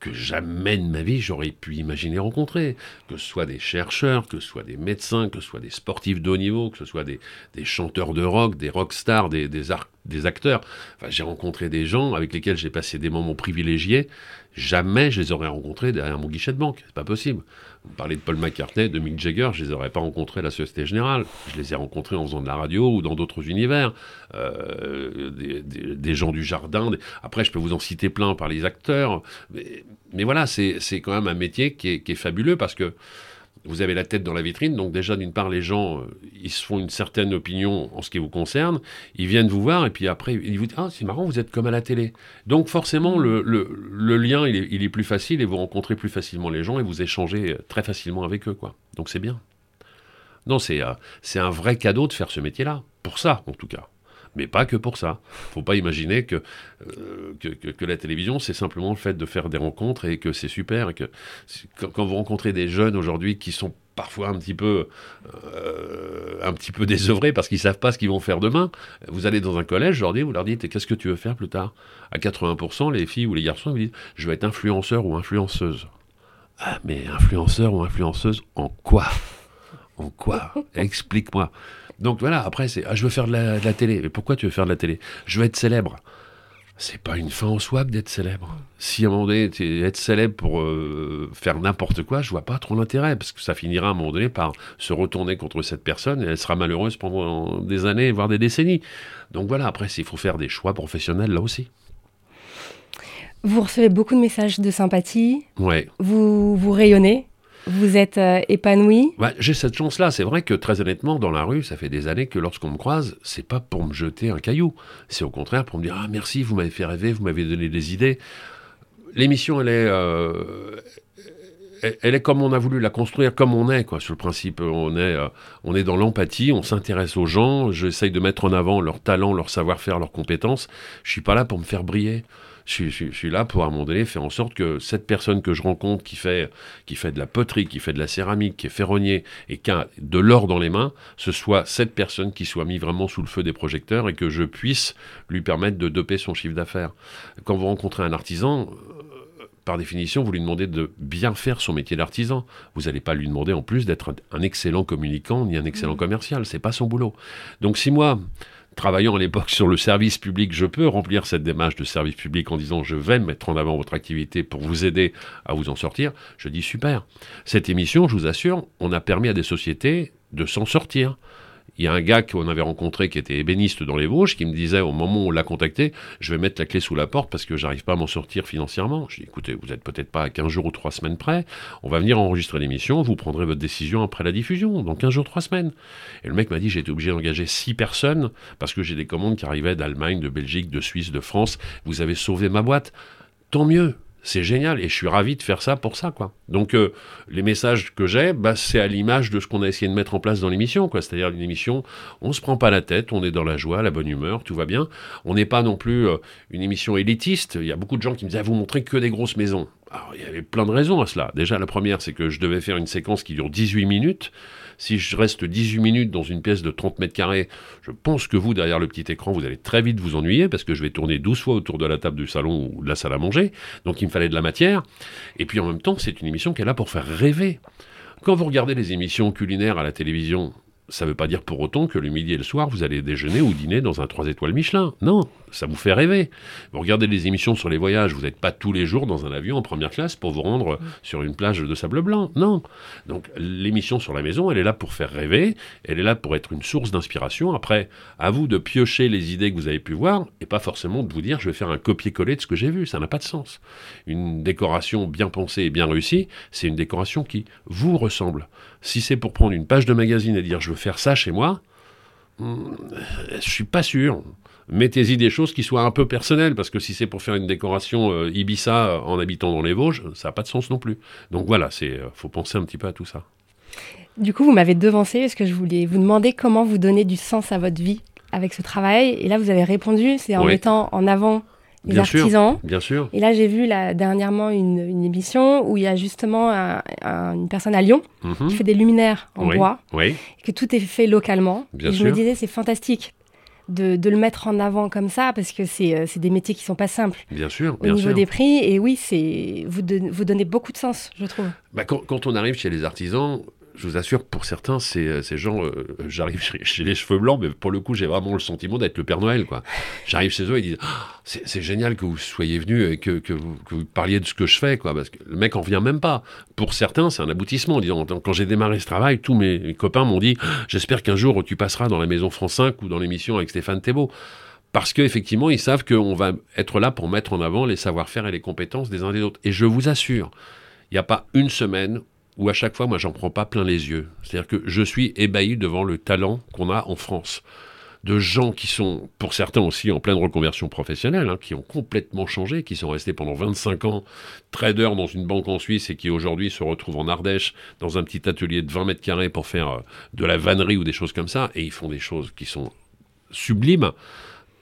que jamais de ma vie j'aurais pu imaginer rencontrer. Que ce soit des chercheurs, que ce soit des médecins, que ce soit des sportifs de haut niveau, que ce soit des, chanteurs de rock, des rockstars, des, des, des acteurs. Enfin, j'ai rencontré des gens avec lesquels j'ai passé des moments privilégiés. Jamais je les aurais rencontrés derrière mon guichet de banque. C'est pas possible. Vous parlez de Paul McCartney, de Mick Jagger, je les aurais pas rencontrés à la Société Générale. Je les ai rencontrés en faisant de la radio ou dans d'autres univers. Euh, des, gens du jardin. Après, je peux vous en citer plein par les acteurs. Mais, voilà, c'est quand même un métier qui est, qui est fabuleux parce que vous avez la tête dans la vitrine, donc déjà d'une part les gens, euh, ils se font une certaine opinion en ce qui vous concerne, ils viennent vous voir et puis après ils vous disent ah c'est marrant vous êtes comme à la télé. Donc forcément le, le, lien il est, plus facile et vous rencontrez plus facilement les gens et vous échangez très facilement avec eux quoi. Donc c'est bien. Non c'est euh, c'est un vrai cadeau de faire ce métier là pour ça en tout cas mais pas que pour ça. Faut pas imaginer que, euh, que, la télévision, c'est simplement le fait de faire des rencontres et que c'est super. Et que quand, vous rencontrez des jeunes aujourd'hui qui sont parfois un petit peu, euh, un petit peu désœuvrés parce qu'ils savent pas ce qu'ils vont faire demain. Vous allez dans un collège, aujourd'hui, vous leur dites qu'est-ce que tu veux faire plus tard? À 80%, les filles ou les garçons vous disent je vais être influenceur ou influenceuse. Ah, mais influenceur ou influenceuse en quoi? En quoi? Explique-moi. Donc voilà, après, c'est ah, je veux faire de la, de la télé. Mais pourquoi tu veux faire de la télé? Je veux être célèbre. C'est pas une fin en soi d'être célèbre. Si à un moment donné, être célèbre pour euh, faire n'importe quoi, je vois pas trop l'intérêt, parce que ça finira à un moment donné par se retourner contre cette personne et elle sera malheureuse pendant des années, voire des décennies. Donc voilà, après, il faut faire des choix professionnels là aussi. Vous recevez beaucoup de messages de sympathie, Ouais. vous, vous rayonnez, vous êtes euh, épanoui? Ouais, j'ai cette chance-là. C'est vrai que très honnêtement, dans la rue, ça fait des années que lorsqu'on me croise, c'est pas pour me jeter un caillou. C'est au contraire pour me dire Ah, merci, vous m'avez fait rêver, vous m'avez donné des idées. L'émission, elle est. euh, elle- est comme on a voulu la construire, comme on est, quoi. Sur le principe, on est, euh, on est dans l'empathie, on s'intéresse aux gens. J'essaye de mettre en avant leur talent, leur savoir-faire, leurs compétences. Je suis pas là pour me faire briller. Je suis, je suis- je suis là pour, à un moment donné, faire en sorte que cette personne que je rencontre, qui fait, qui fait de la poterie, qui fait de la céramique, qui est ferronnier et qui a de l'or dans les mains, ce soit cette personne qui soit mise vraiment sous le feu des projecteurs et que je puisse lui permettre de doper son chiffre d'affaires. Quand vous rencontrez un artisan, euh, par définition, vous lui demandez de bien faire son métier d'artisan. Vous n'allez pas lui demander en plus d'être un, un excellent communicant ni un excellent commercial. C'est pas son boulot. Donc si moi, travaillant à l'époque sur le service public, je peux remplir cette démarche de service public en disant je vais mettre en avant votre activité pour vous aider à vous en sortir, je dis super. Cette émission, je vous assure, on a permis à des sociétés de s'en sortir. Il y a un gars qu'on avait rencontré qui était ébéniste dans les Vosges qui me disait au moment où on l'a contacté, je vais mettre la clé sous la porte parce que j'arrive pas à m'en sortir financièrement. Je dis écoutez, vous êtes peut-être pas à 15 jours ou 3 semaines près, on va venir enregistrer l'émission, vous prendrez votre décision après la diffusion, dans 15 jours, 3 semaines. Et le mec m'a dit j'ai été obligé d'engager 6 personnes parce que j'ai des commandes qui arrivaient d'Allemagne, de Belgique, de Suisse, de France. Vous avez sauvé ma boîte. Tant mieux. C'est génial et je suis ravi de faire ça pour ça quoi. Donc euh, les messages que j'ai, bah, c'est à l'image de ce qu'on a essayé de mettre en place dans l'émission quoi. C'est-à-dire une émission, on se prend pas la tête, on est dans la joie, la bonne humeur, tout va bien. On n'est pas non plus euh, une émission élitiste. Il y a beaucoup de gens qui me disaient ah, vous montrez que des grosses maisons. Alors il y avait plein de raisons à cela. Déjà la première c'est que je devais faire une séquence qui dure 18 minutes. Si je reste 18 minutes dans une pièce de 30 mètres carrés, je pense que vous, derrière le petit écran, vous allez très vite vous ennuyer parce que je vais tourner 12 fois autour de la table du salon ou de la salle à manger. Donc il me fallait de la matière. Et puis en même temps, c'est une émission qui est là pour faire rêver. Quand vous regardez les émissions culinaires à la télévision, ça ne veut pas dire pour autant que le midi et le soir, vous allez déjeuner ou dîner dans un 3 étoiles Michelin. Non, ça vous fait rêver. Vous regardez les émissions sur les voyages, vous n'êtes pas tous les jours dans un avion en première classe pour vous rendre sur une plage de sable blanc. Non. Donc l'émission sur la maison, elle est là pour faire rêver, elle est là pour être une source d'inspiration. Après, à vous de piocher les idées que vous avez pu voir et pas forcément de vous dire je vais faire un copier-coller de ce que j'ai vu. Ça n'a pas de sens. Une décoration bien pensée et bien réussie, c'est une décoration qui vous ressemble. Si c'est pour prendre une page de magazine et dire je veux faire ça chez moi, hmm, je suis pas sûr. Mettez-y des choses qui soient un peu personnelles, parce que si c'est pour faire une décoration euh, Ibiza euh, en habitant dans les Vosges, ça n'a pas de sens non plus. Donc voilà, c'est euh, faut penser un petit peu à tout ça. Du coup, vous m'avez devancé parce que je voulais vous demander comment vous donnez du sens à votre vie avec ce travail. Et là, vous avez répondu, c'est en Oui. mettant en avant les Bien sûr. artisans. Bien sûr. Et là, j'ai vu là, dernièrement une, une émission où il y a justement un- un- une personne à Lyon Mhm. qui fait des luminaires en oui. bois, Oui. et que tout est fait localement. Bien et je me sûr. disais, c'est fantastique de, de le mettre en avant comme ça, parce que c'est euh, des métiers qui sont pas simples Bien sûr. au niveau sûr. des prix. Et oui, c'est vous, don- vous donnez beaucoup de sens, je trouve. Bah, quand, quand on arrive chez les artisans, je vous assure, pour certains, c'est euh, ces gens, euh, j'arrive chez, les cheveux blancs, mais pour le coup, j'ai vraiment le sentiment d'être le Père Noël. J'arrive chez eux et ils disent Ah, c'est génial que vous soyez venu et que, vous, parliez de ce que je fais, parce que le mec en vient même pas. Pour certains, c'est un aboutissement. quand j'ai démarré ce travail, tous mes, copains m'ont dit Ah, J'espère qu'un jour tu passeras dans la Maison France 5 ou dans l'émission avec Stéphane Thébault. Parce qu'effectivement, ils savent qu'on va être là pour mettre en avant les savoir-faire et les compétences des uns des autres. Et je vous assure, il n'y a pas une semaine où à chaque fois, moi, j'en prends pas plein les yeux. C'est-à-dire que je suis ébahi devant le talent qu'on a en France. De gens qui sont, pour certains aussi, en pleine reconversion professionnelle, hein, qui ont complètement changé, qui sont restés pendant 25 ans traders dans une banque en Suisse et qui aujourd'hui se retrouvent en Ardèche dans un petit atelier de 20 mètres carrés pour faire euh, de la vannerie ou des choses comme ça. Et ils font des choses qui sont sublimes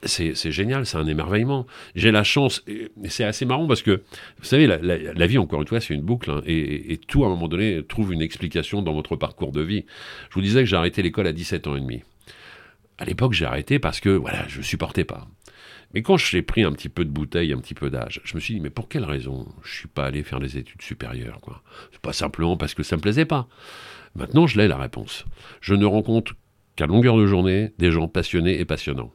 c'est génial, c'est un émerveillement. J'ai la chance, et c'est assez marrant parce que, vous savez, la, vie, encore une fois, c'est une boucle, hein, et, et tout, à un moment donné, trouve une explication dans votre parcours de vie. Je vous disais que j'ai arrêté l'école à 17 ans et demi. À l'époque, j'ai arrêté parce que, voilà, je supportais pas. Mais quand j'ai pris un petit peu de bouteille, un petit peu d'âge, je me suis dit, mais pour quelle raison je suis pas allé faire des études supérieures quoi? C'est pas simplement parce que ça me plaisait pas. Maintenant, je l'ai la réponse. Je ne rencontre qu'à longueur de journée des gens passionnés et passionnants.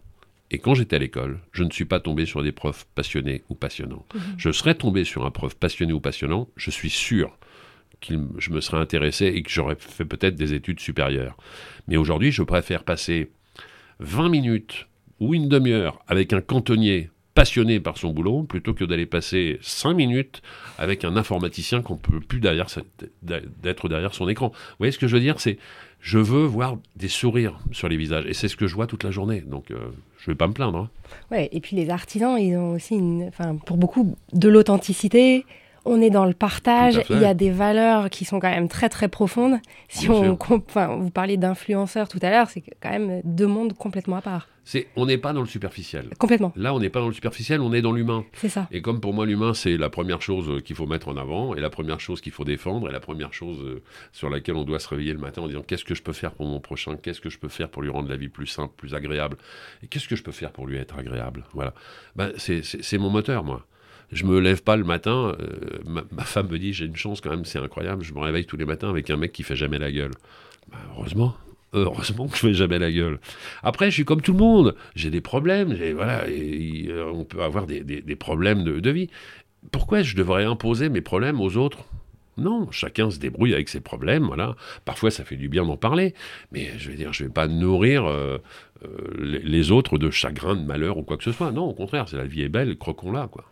Et quand j'étais à l'école, je ne suis pas tombé sur des profs passionnés ou passionnants. Mhm. Je serais tombé sur un prof passionné ou passionnant, je suis sûr que je me serais intéressé et que j'aurais fait peut-être des études supérieures. Mais aujourd'hui, je préfère passer 20 minutes ou une demi-heure avec un cantonnier passionné par son boulot plutôt que d'aller passer 5 minutes avec un informaticien qu'on peut plus derrière d'être derrière son écran. Vous voyez ce que je veux dire? C'est je veux voir des sourires sur les visages et c'est ce que je vois toute la journée. Donc euh, je vais pas me plaindre. hein. Ouais, et puis les artisans, ils ont aussi, une, pour beaucoup, de l'authenticité. On est dans le partage. Il y a des valeurs qui sont quand même très très profondes. Si Bien on, enfin, vous parliez d'influenceurs tout à l'heure, c'est quand même deux mondes complètement à part. C'est on n'est pas dans le superficiel. Complètement. Là, on n'est pas dans le superficiel, on est dans l'humain. C'est ça. Et comme pour moi, l'humain, c'est la première chose euh, qu'il faut mettre en avant, et la première chose qu'il faut défendre, et la première chose euh, sur laquelle on doit se réveiller le matin en disant qu'est-ce que je peux faire pour mon prochain, qu'est-ce que je peux faire pour lui rendre la vie plus simple, plus agréable, et qu'est-ce que je peux faire pour lui être agréable? Voilà. Ben, c'est- c'est c'est mon moteur, moi. Je me lève pas le matin, euh, ma, femme me dit j'ai une chance quand même, c'est incroyable, je me réveille tous les matins avec un mec qui fait jamais la gueule. Ben, heureusement. Heureusement que je fais jamais la gueule. Après, je suis comme tout le monde. J'ai des problèmes. Voilà, euh, on peut avoir des, problèmes de, vie. Pourquoi je devrais imposer mes problèmes aux autres? Non, chacun se débrouille avec ses problèmes, voilà. Parfois, ça fait du bien d'en parler, mais je vais dire, je vais pas nourrir euh, les, les autres de chagrin, de malheur ou quoi que ce soit. Non, au contraire, c'est la vie est belle, croquons-la, quoi.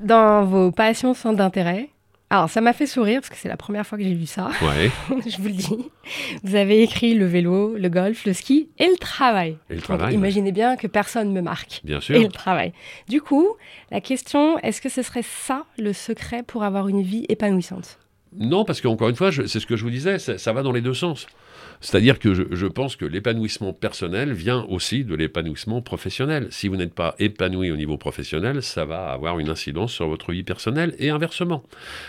Dans vos passions, centres d'intérêt, alors ça m'a fait sourire parce que c'est la première fois que j'ai lu ça, Ouais. je vous le dis. Vous avez écrit le vélo, le golf, le ski et le travail. Et le travail, imaginez bien que personne me marque. bien Et sûr. le travail. Du coup, la question, est-ce que ce serait ça le secret pour avoir une vie épanouissante? Non, parce qu'encore une fois, c'est ce que je vous disais, ça, ça va dans les deux sens. C'est-à-dire que je, pense que l'épanouissement personnel vient aussi de l'épanouissement professionnel. Si vous n'êtes pas épanoui au niveau professionnel, ça va avoir une incidence sur votre vie personnelle et inversement.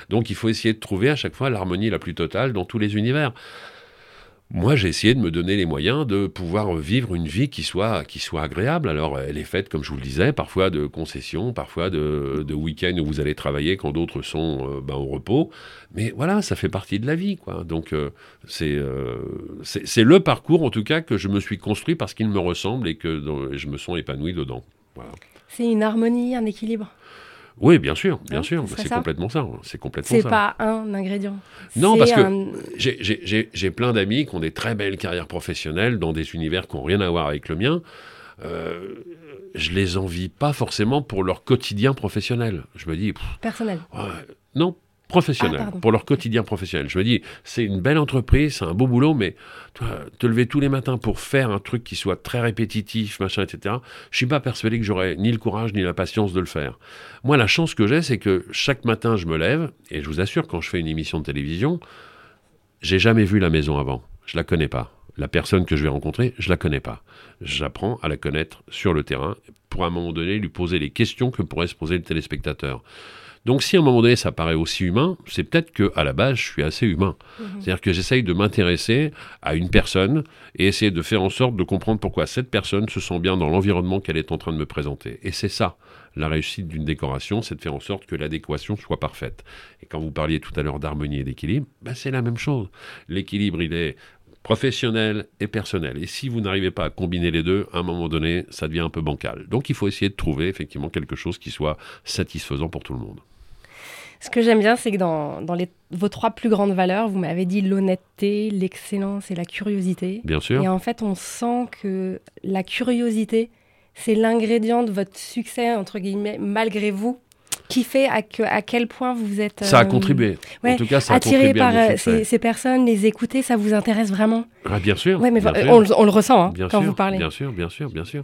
Donc il faut essayer de trouver à chaque fois l'harmonie la plus totale dans tous les univers. Moi, j'ai essayé de me donner les moyens de pouvoir vivre une vie qui soit, qui soit agréable. Alors, elle est faite, comme je vous le disais, parfois de concessions, parfois de, week-ends où vous allez travailler quand d'autres sont euh, ben, au repos. Mais voilà, ça fait partie de la vie, quoi. Donc, euh, c'est euh, c'est le parcours, en tout cas, que je me suis construit parce qu'il me ressemble et que je me sens épanoui dedans. Voilà. C'est une harmonie, un équilibre? Oui, bien sûr, bien sûr. C'est complètement ça. hein. C'est complètement C'est pas un ingrédient. Non, parce que- un- J'ai- plein d'amis qui ont des très belles carrières professionnelles dans des univers qui n'ont rien à voir avec le mien. Euh, je les envie pas forcément pour leur quotidien professionnel. Je me dis, pff, personnel. ouais, non, professionnel, Ah, pour leur quotidien professionnel. Je me dis, c'est une belle entreprise, c'est un beau boulot, mais toi, te lever tous les matins pour faire un truc qui soit très répétitif, machin, etc. Je suis pas persuadé que j'aurais ni le courage ni la patience de le faire. Moi, la chance que j'ai, c'est que chaque matin, je me lève, et je vous assure, quand je fais une émission de télévision, j'ai jamais vu la maison avant. Je la connais pas. La personne que je vais rencontrer, je la connais pas. J'apprends à la connaître sur le terrain pour à un moment donné lui poser les questions que pourrait se poser le téléspectateur. Donc si à un moment donné ça paraît aussi humain, c'est peut-être que à la base je suis assez humain. C'est-à-dire que j'essaye de m'intéresser à une personne et essayer de faire en sorte de comprendre pourquoi cette personne se sent bien dans l'environnement qu'elle est en train de me présenter. Et c'est ça la réussite d'une décoration, c'est de faire en sorte que l'adéquation soit parfaite. Et quand vous parliez tout à l'heure d'harmonie et d'équilibre, ben c'est la même chose. L'équilibre, il est professionnel et personnel. Et si vous n'arrivez pas à combiner les deux, à un moment donné, ça devient un peu bancal. Donc il faut essayer de trouver effectivement quelque chose qui soit satisfaisant pour tout le monde. Ce que j'aime bien, c'est que dans, dans les, vos trois plus grandes valeurs, vous m'avez dit l'honnêteté, l'excellence et la curiosité. Bien sûr. Et en fait, on sent que la curiosité, c'est l'ingrédient de votre succès, entre guillemets, malgré vous, qui fait à, que- à quel point vous êtes... Ça a euh, contribué. ouais, en tout cas, ça a Attiré contribué par euh, ces, ces personnes, les écouter, ça vous intéresse vraiment? Ah, bien sûr. Ouais, mais bien voilà, sûr. on, le- on le ressent hein, Bien quand sûr, vous parlez. Bien sûr, bien sûr, bien sûr.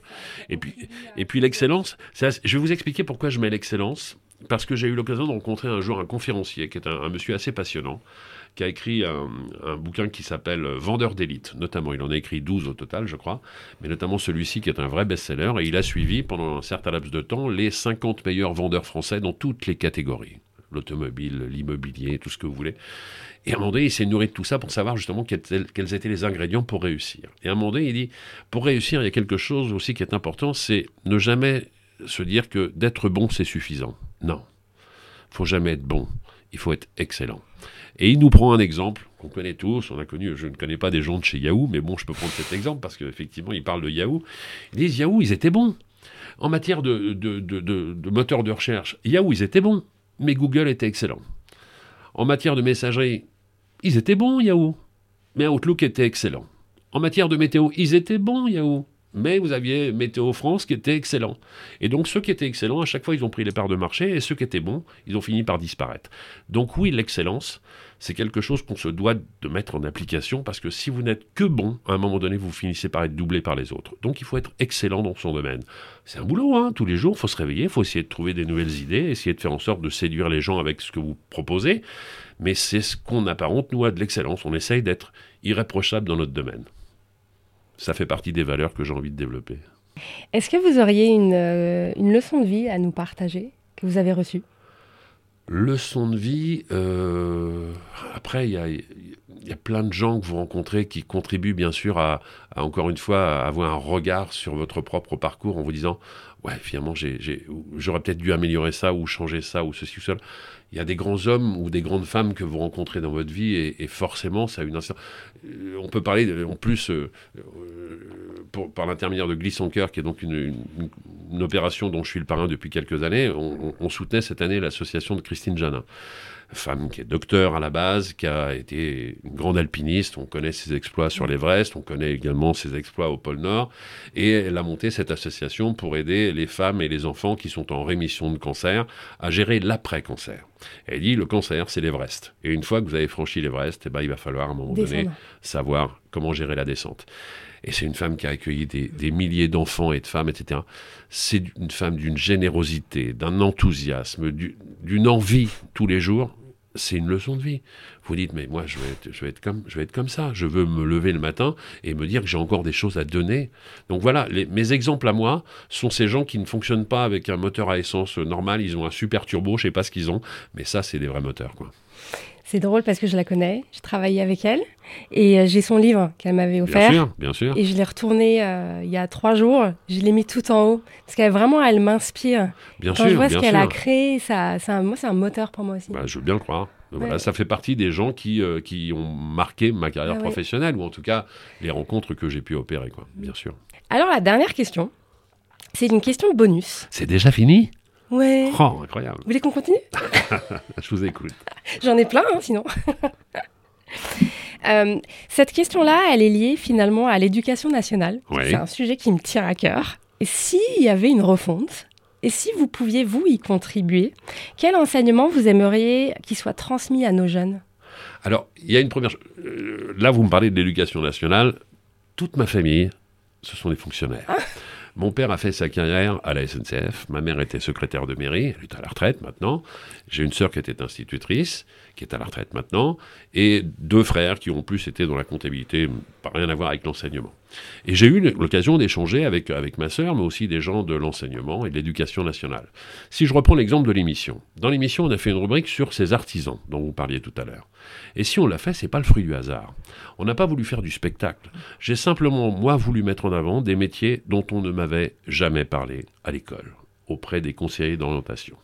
Et puis, et puis l'excellence, je vais vous expliquer pourquoi je mets l'excellence. Parce que j'ai eu l'occasion de rencontrer un jour un conférencier qui est un, monsieur assez passionnant, qui a écrit un, un bouquin qui s'appelle Vendeur d'élite, notamment. Il en a écrit 12 au total, je crois, mais notamment celui-ci qui est un vrai best-seller. Et il a suivi pendant un certain laps de temps les 50 meilleurs vendeurs français dans toutes les catégories. l'automobile, l'immobilier, tout ce que vous voulez. Et à un moment donné, il s'est nourri de tout ça pour savoir justement quels étaient les ingrédients pour réussir. Et à un moment donné, il dit, pour réussir, il y a quelque chose aussi qui est important, c'est ne jamais se dire que d'être bon, c'est suffisant. Non. Il faut jamais être bon. Il faut être excellent. Et il nous prend un exemple qu'on connaît tous. On a connu, je ne connais pas des gens de chez Yahoo, mais bon, je peux prendre cet exemple parce qu'effectivement, il parle de Yahoo. Ils disent Yahoo, ils étaient bons. En matière de, moteur de recherche, Yahoo, ils étaient bons. Mais Google était excellent. En matière de messagerie, ils étaient bons, Yahoo. Mais Outlook était excellent. En matière de météo, ils étaient bons, Yahoo mais vous aviez Météo France qui était excellent. Et donc ceux qui étaient excellents, à chaque fois, ils ont pris les parts de marché, et ceux qui étaient bons, ils ont fini par disparaître. Donc oui, l'excellence, c'est quelque chose qu'on se doit de mettre en application, parce que si vous n'êtes que bon, à un moment donné, vous finissez par être doublé par les autres. Donc il faut être excellent dans son domaine. C'est un boulot, hein, tous les jours, il faut se réveiller, il faut essayer de trouver des nouvelles idées, essayer de faire en sorte de séduire les gens avec ce que vous proposez, mais c'est ce qu'on apparente, nous, à de l'excellence. On essaye d'être irréprochable dans notre domaine ça fait partie des valeurs que j'ai envie de développer. Est-ce que vous auriez une, euh, une, leçon de vie à nous partager que vous avez reçue? Leçon de vie, euh, après, il y a, y a, plein de gens que vous rencontrez qui contribuent bien sûr à, encore une fois, à avoir un regard sur votre propre parcours en vous disant, ouais, finalement, j'aurais peut-être dû améliorer ça ou changer ça ou ceci ou cela il y a des grands hommes ou des grandes femmes que vous rencontrez dans votre vie et, forcément ça a une euh, on peut parler en plus euh, euh, par l'intermédiaire de Glisse en cœur qui est donc une, opération dont je suis le parrain depuis quelques années on, on soutenait cette année l'association de Christine Janin femme qui est docteur à la base, qui a été une grande alpiniste. On connaît ses exploits sur l'Everest, on connaît également ses exploits au pôle Nord. Et elle a monté cette association pour aider les femmes et les enfants qui sont en rémission de cancer à gérer l'après-cancer. Elle dit le cancer, c'est l'Everest. Et une fois que vous avez franchi l'Everest, eh ben, il va falloir à un moment donné savoir comment gérer la descente. Et c'est une femme qui a accueilli des, milliers d'enfants et de femmes, etc. C'est une femme d'une générosité, d'un enthousiasme, d'une envie tous les jours. C'est une leçon de vie. Vous dites, mais moi, je vais, être, comme, ça. Je veux me lever le matin et me dire que j'ai encore des choses à donner. Donc voilà, mes exemples à moi sont ces gens qui ne fonctionnent pas avec un moteur à essence normal. Ils ont un super turbo, je sais pas ce qu'ils ont, mais ça, c'est des vrais moteurs, quoi. C'est drôle parce que je la connais, j'ai travaillé avec elle et euh, j'ai son livre qu'elle m'avait offert. Bien sûr, bien sûr. Et je l'ai retourné euh, il y a trois jours, je l'ai mis tout en haut parce qu'elle vraiment, elle m'inspire. Bien Quand sûr. je vois ce qu'elle a créé, ça, ça, moi, c'est un moteur pour moi aussi. Bah, je veux bien le croire. Voilà, ça fait partie des gens qui, euh, qui ont marqué ma carrière ah professionnelle, ou en tout cas les rencontres que j'ai pu opérer, quoi, bien sûr. Alors la dernière question, c'est une question bonus. C'est déjà fini? Ouais. Oh, incroyable. Vous voulez qu'on continue? Je vous écoute. J'en ai plein, hein, sinon. Euh, cette question-là, elle est liée finalement à l'éducation nationale. C'est un sujet qui me tient à cœur. Et s'il y avait une refonte, et si vous pouviez, vous, y contribuer, quel enseignement vous aimeriez qu'il soit transmis à nos jeunes? Alors, il y a une première... Euh, là, vous me parlez de l'éducation nationale. Toute ma famille, ce sont des fonctionnaires. Mon père a fait sa carrière à la SNCF. Ma mère était secrétaire de mairie. Elle est à la retraite maintenant. J'ai une sœur qui était institutrice, qui est à la retraite maintenant. Et deux frères qui ont plus été dans la comptabilité, pas rien à voir avec l'enseignement. Et j'ai eu l'occasion d'échanger avec, avec ma sœur, mais aussi des gens de l'enseignement et de l'éducation nationale. Si je reprends l'exemple de l'émission. Dans l'émission, on a fait une rubrique sur ces artisans dont vous parliez tout à l'heure. Et si on l'a fait, c'est pas le fruit du hasard. On n'a pas voulu faire du spectacle. J'ai simplement, moi, voulu mettre en avant des métiers dont on ne m'avait jamais parlé à l'école, auprès des conseillers d'orientation.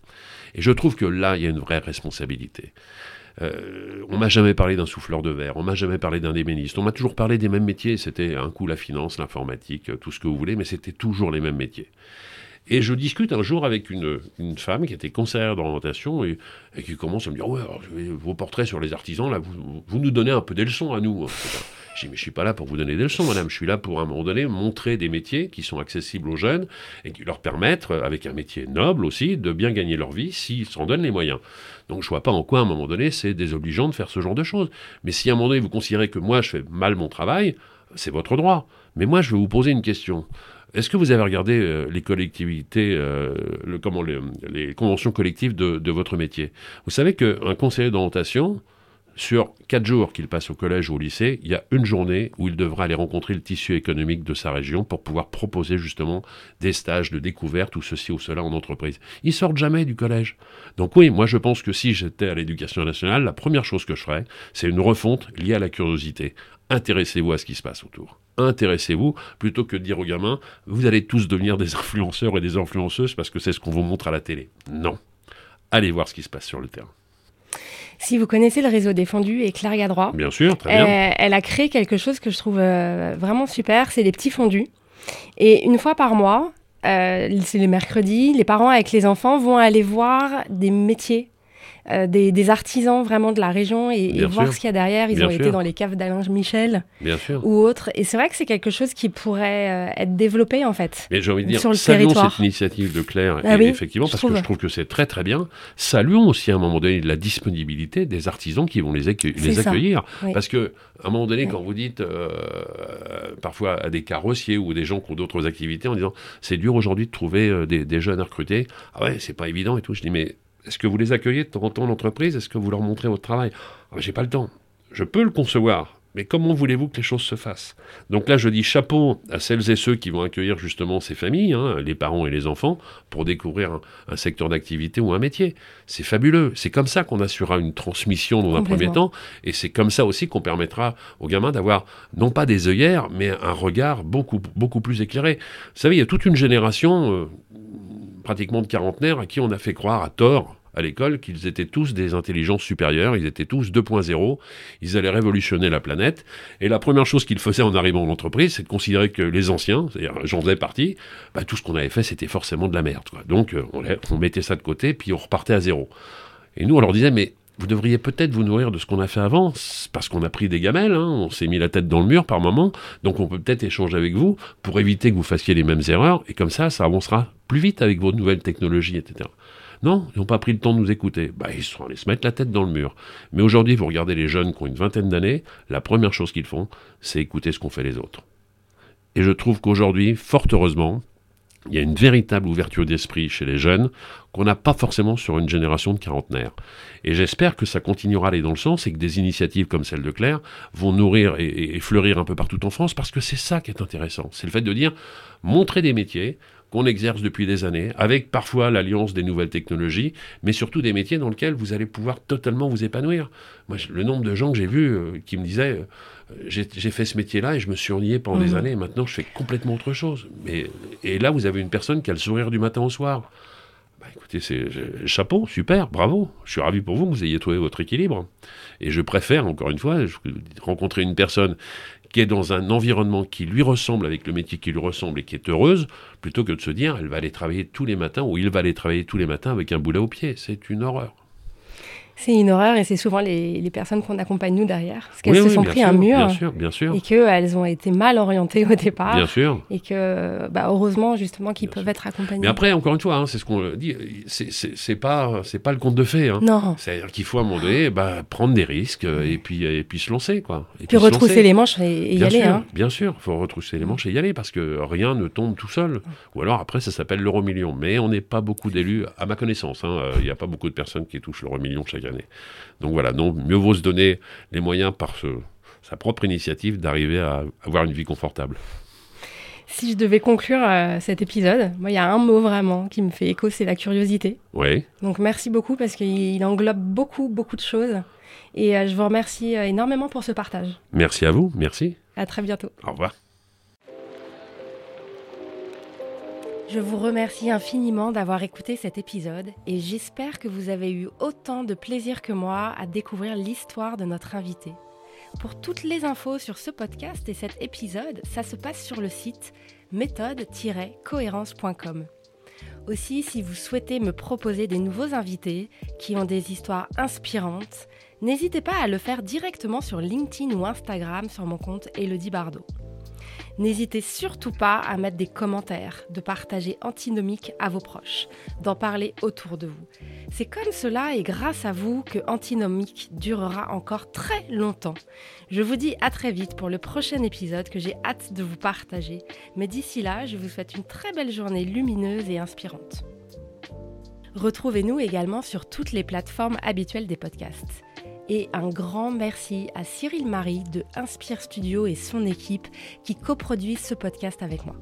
Et je trouve que là, il y a une vraie responsabilité. Euh, on m'a jamais parlé d'un souffleur de verre, on m'a jamais parlé d'un déméniste, on m'a toujours parlé des mêmes métiers. C'était un coup la finance, l'informatique, tout ce que vous voulez, mais c'était toujours les mêmes métiers. Et je discute un jour avec une, femme qui était conseillère d'orientation et, qui commence à me dire Ouais, vos portraits sur les artisans, là, vous, nous donnez un peu des leçons à nous. Je dis, mais je suis pas là pour vous donner des leçons, madame. Je suis là pour, à un moment donné, montrer des métiers qui sont accessibles aux jeunes et qui leur permettent, avec un métier noble aussi, de bien gagner leur vie s'ils s'en donnent les moyens. Donc je vois pas en quoi, à un moment donné, c'est désobligeant de faire ce genre de choses. Mais si à un moment donné, vous considérez que moi, je fais mal mon travail, c'est votre droit. Mais moi, je vais vous poser une question. Est-ce que vous avez regardé euh, les collectivités, euh, comment, les, conventions collectives de, de, votre métier? Vous savez qu'un conseiller d'orientation, sur quatre jours qu'il passe au collège ou au lycée, il y a une journée où il devra aller rencontrer le tissu économique de sa région pour pouvoir proposer justement des stages de découverte ou ceci ou cela en entreprise. Ils sortent jamais du collège. Donc oui, moi je pense que si j'étais à l'éducation nationale, la première chose que je ferais, c'est une refonte liée à la curiosité. Intéressez-vous à ce qui se passe autour. Intéressez-vous plutôt que de dire aux gamins, vous allez tous devenir des influenceurs et des influenceuses parce que c'est ce qu'on vous montre à la télé. Non. Allez voir ce qui se passe sur le terrain. Si vous connaissez le réseau défendu et Claire Gadroit, bien sûr, très bien. Elle, elle, a créé quelque chose que je trouve euh, vraiment super, c'est les petits fondus. Et une fois par mois, euh, c'est le mercredi, les parents avec les enfants vont aller voir des métiers euh, des, artisans vraiment de la région et, voir ce qu'il y a derrière. Ils ont été dans les caves d'Alain Michel ou autres. Et c'est vrai que c'est quelque chose qui pourrait euh, être développé en fait. Mais j'ai envie de dire, saluons cette initiative de Claire, ah effectivement, parce que je trouve que c'est très très bien. Saluons aussi à un moment donné la disponibilité des artisans qui vont les, les accueillir. Parce que à un moment donné, quand vous dites euh, parfois à des carrossiers ou des gens qui ont d'autres activités en disant c'est dur aujourd'hui de trouver des, des, jeunes à recruter, ah ouais, c'est pas évident et tout. Je dis mais est-ce que vous les accueillez de temps en temps en entreprise? Est-ce que vous leur montrez votre travail? Ah, J'ai pas le temps. Je peux le concevoir, mais comment voulez-vous que les choses se fassent? Donc là, je dis chapeau à celles et ceux qui vont accueillir justement ces familles, hein, les parents et les enfants, pour découvrir un, secteur d'activité ou un métier. C'est fabuleux. C'est comme ça qu'on assurera une transmission dans un premier temps, et c'est comme ça aussi qu'on permettra aux gamins d'avoir non pas des œillères, mais un regard beaucoup beaucoup plus éclairé. Vous savez, il y a toute une génération. Euh, pratiquement de quarantenaires à qui on a fait croire à tort à l'école qu'ils étaient tous des intelligences supérieures, ils étaient tous 2.0, ils allaient révolutionner la planète. Et la première chose qu'ils faisaient en arrivant en entreprise, c'est de considérer que les anciens, c'est-à-dire j'en faisais partie, bah, tout ce qu'on avait fait, c'était forcément de la merde. Donc euh, on, mettait ça de côté, puis on repartait à zéro. Et nous, on leur disait, mais vous devriez peut-être vous nourrir de ce qu'on a fait avant, parce qu'on a pris des gamelles, hein, on s'est mis la tête dans le mur par moment, donc on peut peut-être échanger avec vous pour éviter que vous fassiez les mêmes erreurs, et comme ça, ça avancera vite avec vos nouvelles technologies, etc. Non, ils n'ont pas pris le temps de nous écouter. Bah, ils sont allés se mettre la tête dans le mur. Mais aujourd'hui, vous regardez les jeunes qui ont une vingtaine d'années, la première chose qu'ils font, c'est écouter ce qu'ont fait les autres. Et je trouve qu'aujourd'hui, fort heureusement, il y a une véritable ouverture d'esprit chez les jeunes qu'on n'a pas forcément sur une génération de quarantenaires. Et j'espère que ça continuera à aller dans le sens et que des initiatives comme celle de Claire vont nourrir et, fleurir un peu partout en France parce que c'est ça qui est intéressant. C'est le fait de dire montrer des métiers qu'on exerce depuis des années, avec parfois l'alliance des nouvelles technologies, mais surtout des métiers dans lesquels vous allez pouvoir totalement vous épanouir. Moi, le nombre de gens que j'ai vus euh, qui me disaient euh, j'ai fait ce métier-là et je me suis ennuyé pendant des mmh. années, et maintenant je fais complètement autre chose. Mais, et là, vous avez une personne qui a le sourire du matin au soir. Bah, écoutez, c'est chapeau, super, bravo. Je suis ravi pour vous que vous ayez trouvé votre équilibre. Et je préfère, encore une fois, rencontrer une personne qui est dans un environnement qui lui ressemble, avec le métier qui lui ressemble et qui est heureuse, plutôt que de se dire elle va aller travailler tous les matins ou il va aller travailler tous les matins avec un boulet au pied. C'est une horreur. C'est une horreur et c'est souvent les, personnes qu'on accompagne nous derrière. Parce qu'elles se sont pris un mur. Bien sûr, bien sûr. Et qu'elles ont été mal orientées au départ. Bien sûr. Et que, bah, heureusement, justement, qu'ils peuvent être accompagnés. Mais après, encore une fois, hein, c'est ce qu'on dit, c'est pas, pas le conte de fées. Hein. Non. C'est-à-dire qu'il faut, à un moment donné, bah, prendre des risques et puis, et puis se lancer. Quoi. Et puis, retrousser les manches et, y aller. hein. Bien sûr, il faut retrousser les manches et y aller parce que rien ne tombe tout seul. Ou alors, après, ça s'appelle l'euro million. Mais on n'est pas beaucoup d'élus, à ma connaissance. Hein. Il n'y a pas beaucoup de personnes qui touchent l'euro million chaque Donc voilà, donc mieux vaut se donner les moyens par sa propre initiative d'arriver à avoir une vie confortable. Si je devais conclure euh, cet épisode, moi, il y a un mot vraiment qui me fait écho, c'est la curiosité. Oui. Donc merci beaucoup parce qu'il englobe beaucoup, beaucoup de choses. Et euh, je vous remercie euh, énormément pour ce partage. Merci à vous, merci. À très bientôt. Au revoir. Je vous remercie infiniment d'avoir écouté cet épisode et j'espère que vous avez eu autant de plaisir que moi à découvrir l'histoire de notre invité. Pour toutes les infos sur ce podcast et cet épisode, ça se passe sur le site méthode-cohérence.com. Aussi, si vous souhaitez me proposer des nouveaux invités qui ont des histoires inspirantes, n'hésitez pas à le faire directement sur LinkedIn ou Instagram sur mon compte Elodie Bardot. N'hésitez surtout pas à mettre des commentaires, de partager Antinomique à vos proches, d'en parler autour de vous. C'est comme cela et grâce à vous que Antinomique durera encore très longtemps. Je vous dis à très vite pour le prochain épisode que j'ai hâte de vous partager. Mais d'ici là, je vous souhaite une très belle journée lumineuse et inspirante. Retrouvez-nous également sur toutes les plateformes habituelles des podcasts. Et un grand merci à Cyril Marie de Inspire Studio et son équipe qui coproduisent ce podcast avec moi.